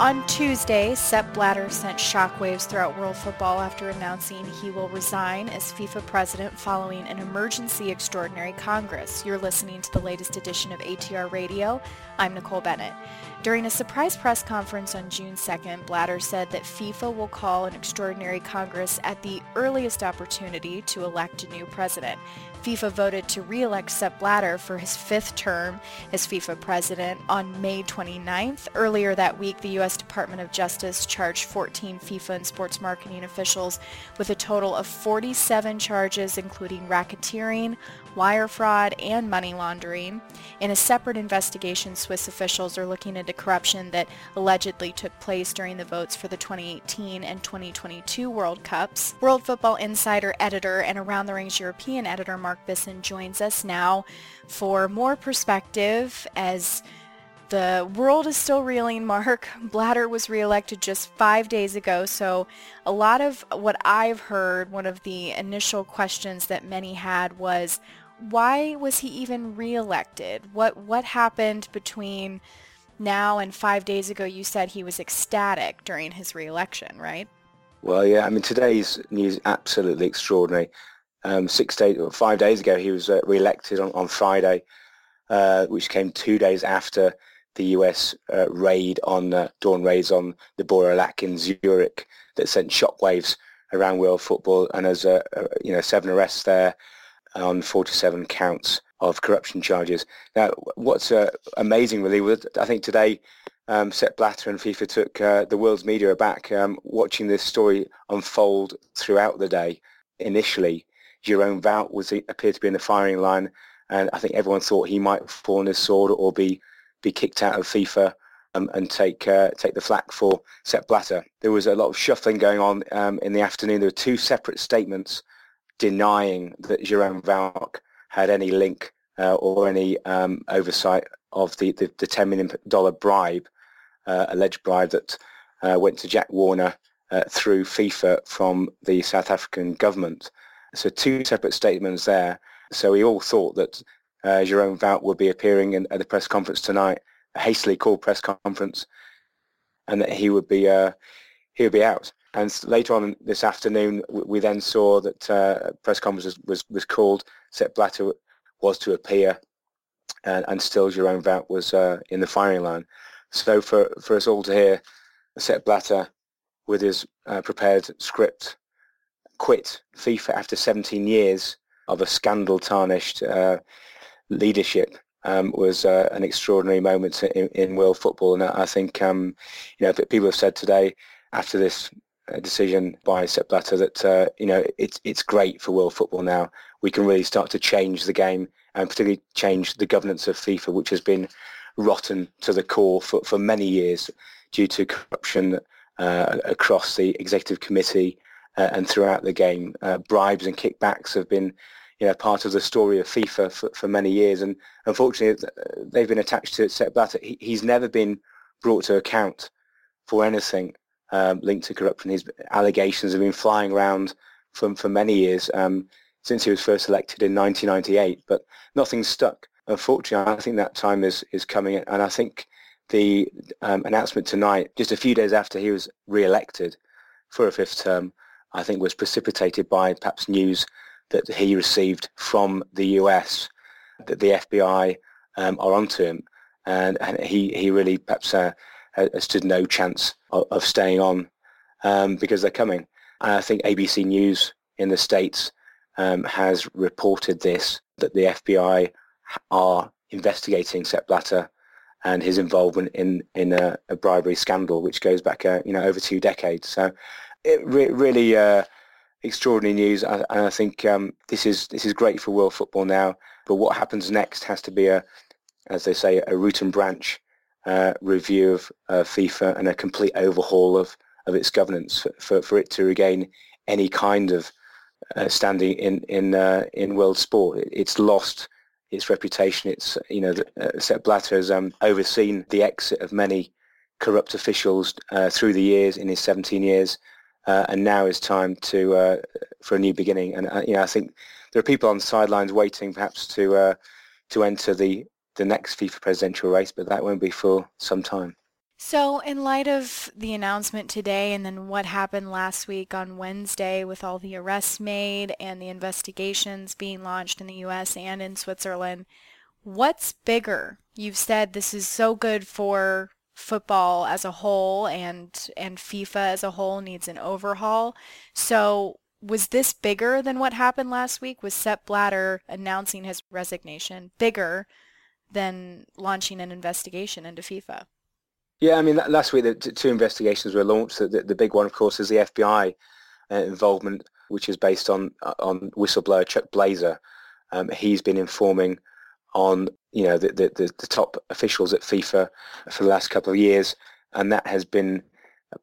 On Tuesday, Sepp Blatter sent shockwaves throughout world football after announcing he will resign as FIFA president following an emergency extraordinary Congress. You're listening to the latest edition of ATR Radio. I'm Nicole Bennett. During a surprise press conference on June 2nd, Blatter said that FIFA will call an extraordinary Congress at the earliest opportunity to elect a new president. FIFA voted to re-elect Sepp Blatter for his fifth term as FIFA president on May 29th. Earlier that week, the U.S. Department of Justice charged 14 FIFA and sports marketing officials with a total of 47 charges, including racketeering, wire fraud, and money laundering. In a separate investigation, Swiss officials are looking into corruption that allegedly took place during the votes for the 2018 and 2022 World Cups. World Football Insider editor and Around the Rings European editor Mark Bisson joins us now for more perspective as the world is still reeling, Mark. Blatter was reelected just five days ago, so a lot of what I've heard, one of the initial questions that many had was, why was he even reelected? What what happened between now and five days ago? You said he was ecstatic during his reelection, right? Well, yeah. I mean, today's news absolutely extraordinary. Um, six days, or five days ago, he was uh, re-elected on, on Friday, uh, which came two days after the US uh, raid on uh, dawn raids on the Baur au Lac in Zurich that sent shockwaves around world football, and there's uh, you know seven arrests there, on 47 counts of corruption charges. Now, what's uh, amazing really was I think today um, Sepp Blatter and FIFA took uh, the world's media aback um, watching this story unfold throughout the day. Initially, Jerome Valcke was appeared to be in the firing line, and I think everyone thought he might fall on his sword or be be kicked out of FIFA um, and take uh, take the flak for Sepp Blatter. There was a lot of shuffling going on um, in the afternoon. There were two separate statements denying that Jerome Valcke had any link uh, or any um, oversight of the, the, the, $10 million bribe, uh, alleged bribe that uh, went to Jack Warner uh, through FIFA from the South African government. So two separate statements there. So we all thought that uh, Jerome Valcke would be appearing in, at the press conference tonight, a hastily called press conference, and that he would be uh, he would be out. And later on this afternoon, we then saw that press conference was, was called. Sepp Blatter was to appear, and, and still Jerome Valcke was uh, in the firing line. So for, for us all to hear Sepp Blatter with his uh, prepared script quit FIFA after 17 years of a scandal-tarnished uh, leadership um, was uh, an extraordinary moment in, in, world football. And I think, um, you know, people have said today after this decision by Sepp Blatter that uh, you know it's it's great for world football now. We can really start to change the game and particularly change the governance of FIFA, which has been rotten to the core for, for many years due to corruption uh, across the executive committee uh, and throughout the game. Uh, bribes and kickbacks have been you know, part of the story of FIFA for, for many years, and unfortunately they've been attached to Sepp Blatter. He, he's never been brought to account for anything um, linked to corruption. His allegations have been flying around for, for many years um, since he was first elected in 1998, but nothing stuck. Unfortunately, I think that time is, is coming, and I think the um, announcement tonight, just a few days after he was re-elected for a fifth term, I think was precipitated by perhaps news that he received from the US that the FBI um, are onto him, and, and he, he really perhaps uh, has stood no chance of, of staying on um, because they're coming. And I think ABC News in the States um, has reported this, that the FBI are investigating Sepp Blatter and his involvement in, in a, a bribery scandal, which goes back, uh, you know, over two decades. So it re- really uh, extraordinary news. I, and I think um, this is this is great for world football now. But what happens next has to be a, as they say, a root and branch uh, review of uh, FIFA and a complete overhaul of, of its governance for, for it to regain any kind of uh, standing in in uh, in world sport. It's lost its reputation. It's you know uh, Sepp Blatter has um, overseen the exit of many corrupt officials uh, through the years in his 17 years, and now is time to for a new beginning. And you know I think there are people on the sidelines waiting perhaps to to enter the the next FIFA presidential race, but that won't be for some time. So in light of the announcement today and then what happened last week on Wednesday with all the arrests made and the investigations being launched in the US and in Switzerland, what's bigger? You've said this is so good for football as a whole and and FIFA as a whole needs an overhaul. So was this bigger than what happened last week? Was Sepp Blatter announcing his resignation bigger than launching an investigation into FIFA? Yeah, I mean, last week the two investigations were launched. The, the big one, of course, is the FBI uh, involvement, which is based on uh, on whistleblower Chuck Blazer. Um, he's been informing on you know the, the, the top officials at FIFA for the last couple of years, and that has been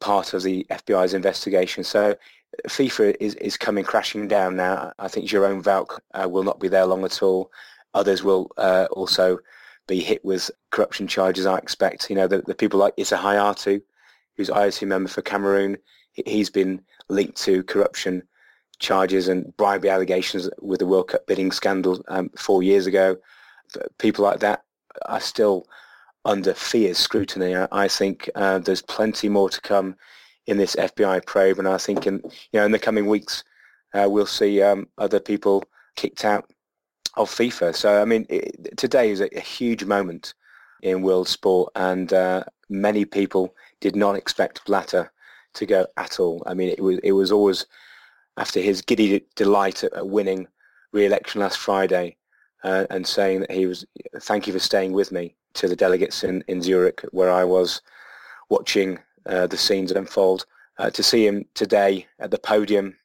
part of the FBI's investigation. So FIFA is, is coming crashing down now. I think Jerome Valcke uh, will not be there long at all. Others will uh, also be hit with corruption charges, I expect. You know, the, the people like Issa Hayatou, who's IOC member for Cameroon, he's been linked to corruption charges and bribery allegations with the World Cup bidding scandal um, four years ago. People like that are still under fierce scrutiny. I, I think uh, there's plenty more to come in this FBI probe, and I think in you know in the coming weeks uh, we'll see um, other people kicked out of FIFA. So I mean, it, today is a, a, huge moment in world sport, and uh, many people did not expect Blatter to go at all. I mean, it was it was always after his giddy delight at, at winning re-election last Friday, uh, and saying that he was thank you for staying with me to the delegates in in Zurich where I was watching uh, the scenes unfold. Uh, to see him today at the podium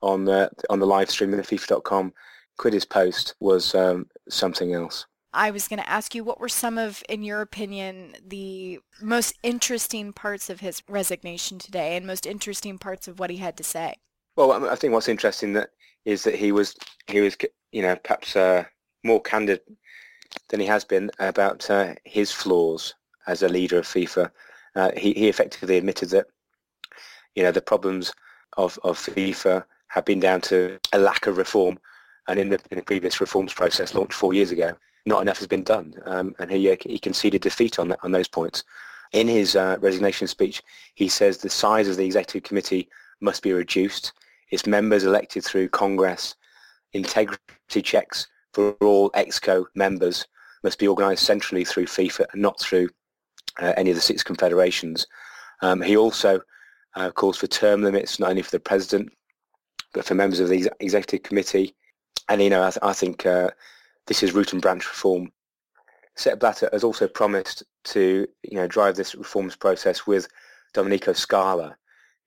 on the on the live stream of the FIFA.com quit his post was um, something else. I was going to ask you what were some of, in your opinion, the most interesting parts of his resignation today and most interesting parts of what he had to say? Well, I think what's interesting that is that he was he was you know perhaps uh, more candid than he has been about uh, his flaws as a leader of FIFA. Uh, he, he effectively admitted that you know the problems of, of FIFA have been down to a lack of reform and in the, in the previous reforms process launched four years ago, not enough has been done, um, and he, uh, he conceded defeat on, that, on those points. In his uh, resignation speech, he says the size of the executive committee must be reduced. Its members elected through Congress. Integrity checks for all EXCO members must be organised centrally through FIFA and not through uh, any of the six confederations. Um, he also uh, calls for term limits not only for the president but for members of the executive committee and, you know, I, I think uh, this is root and branch reform. Sepp Blatter has also promised to, you know, drive this reforms process with Domenico Scala,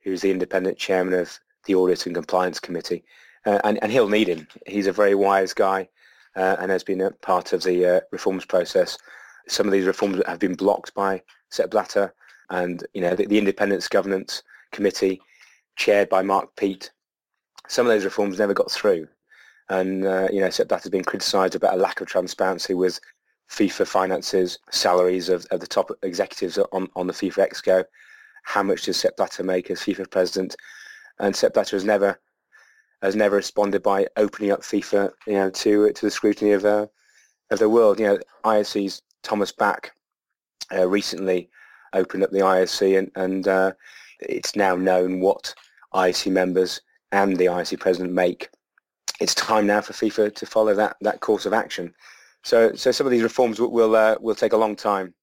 who's the independent chairman of the Audit and Compliance Committee. Uh, and, and he'll need him. He's a very wise guy uh, and has been a part of the uh, reforms process. Some of these reforms have been blocked by Sepp Blatter and, you know, the, the Independence Governance Committee chaired by Mark Pieth. Some of those reforms never got through. And, uh, you know, Sepp Blatter has been criticised about a lack of transparency with FIFA finances, salaries of, of the top executives on, on the FIFA Exco. How much does Sepp Blatter make as FIFA president? And Sepp Blatter has never has never responded by opening up FIFA, you know, to to the scrutiny of uh, of the world. You know, IOC's Thomas Bach uh, recently opened up the IOC, and and uh, it's now known what IOC members and the IOC president make it's time now for FIFA to follow that, that course of action. So, so some of these reforms will will, uh, will take a long time,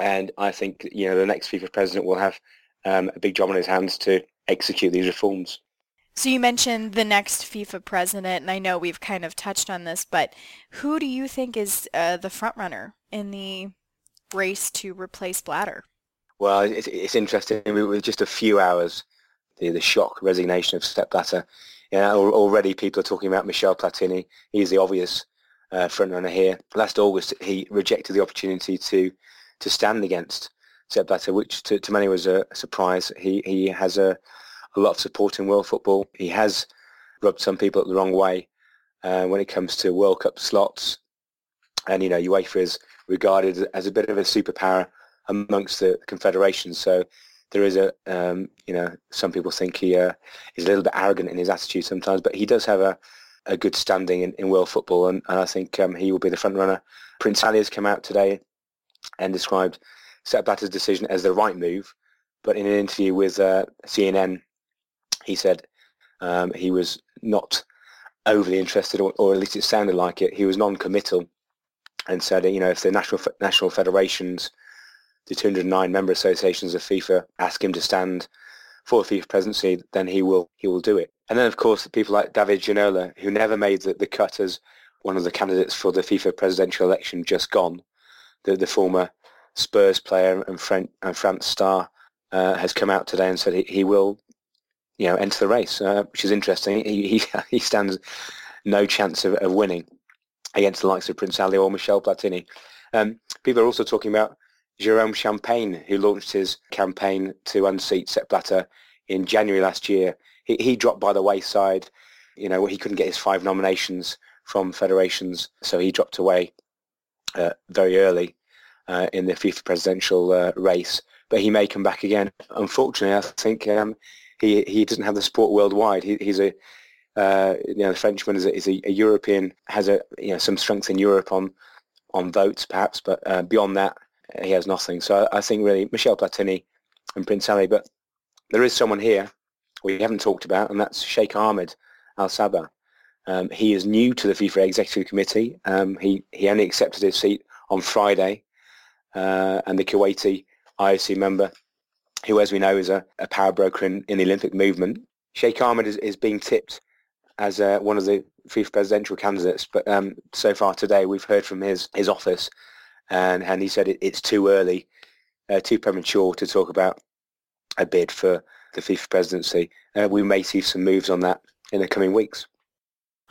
and I think you know the next FIFA president will have um, a big job on his hands to execute these reforms. So you mentioned the next FIFA president, and I know we've kind of touched on this, but who do you think is uh, the front runner in the race to replace Blatter? Well, it's, it's interesting. We were just a few hours the the shock resignation of Sepp Blatter yeah, already people are talking about Michel Platini. He's the obvious uh, frontrunner here. Last August, he rejected the opportunity to to stand against Sepp Blatter, which to, to many was a surprise. He he has a, a lot of support in world football. He has rubbed some people the wrong way uh, when it comes to World Cup slots, and you know UEFA is regarded as a bit of a superpower amongst the confederations. So there is a, um, you know, some people think he uh, is a little bit arrogant in his attitude sometimes, but he does have a, a good standing in, in world football, and, and I think um, he will be the front runner. Prince Ali has come out today and described Sepp Blatter's decision as the right move, but in an interview with uh, CNN, he said um, he was not overly interested, or, or, at least it sounded like it. He was non-committal and said, you know, if the national national federations, the 209 member associations of FIFA, ask him to stand for FIFA presidency, then he will he will do it. And then, of course, people like David Ginola, who never made the, the cut as one of the candidates for the FIFA presidential election, just gone. The, the former Spurs player and, French, and France star uh, has come out today and said he, he will, you know, enter the race, uh, which is interesting. He, he, he stands no chance of, of, winning against the likes of Prince Ali or Michel Platini. Um, people are also talking about Jerome Champagne, who launched his campaign to unseat Sepp Blatter in January last year. He, he dropped by the wayside. You know, he couldn't get his five nominations from federations, so he dropped away uh, very early uh, in the FIFA presidential uh, race. But he may come back again. Unfortunately, I think um, he he doesn't have the support worldwide. He, he's a uh, you know the Frenchman is a, is a, a, European has a you know some strength in Europe on on votes perhaps, but uh, beyond that he has nothing. So I, think really Michel Platini and Prince Ali, but there is someone here we haven't talked about, and that's Sheikh Ahmed Al Sabah. Um, he is new to the FIFA Executive Committee. Um, he, he only accepted his seat on Friday, uh, and the Kuwaiti IOC member, who, as we know, is a, a power broker in, in, the Olympic movement. Sheikh Ahmed is, is being tipped as uh, one of the FIFA presidential candidates, but um, so far today we've heard from his, his office, and, and he said it, it's too early, uh, too premature to talk about a bid for the FIFA presidency. Uh, we may see some moves on that in the coming weeks.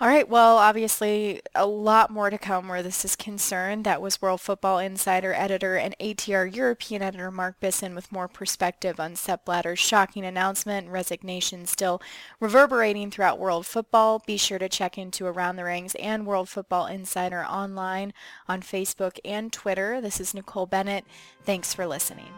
All right. Well, obviously, a lot more to come where this is concerned. That was World Football Insider editor and ATR European editor Mark Bisson with more perspective on Sepp Blatter's shocking announcement and resignation still reverberating throughout world football. Be sure to check into Around the Rings and World Football Insider online on Facebook and Twitter. This is Nicole Bennett. Thanks for listening.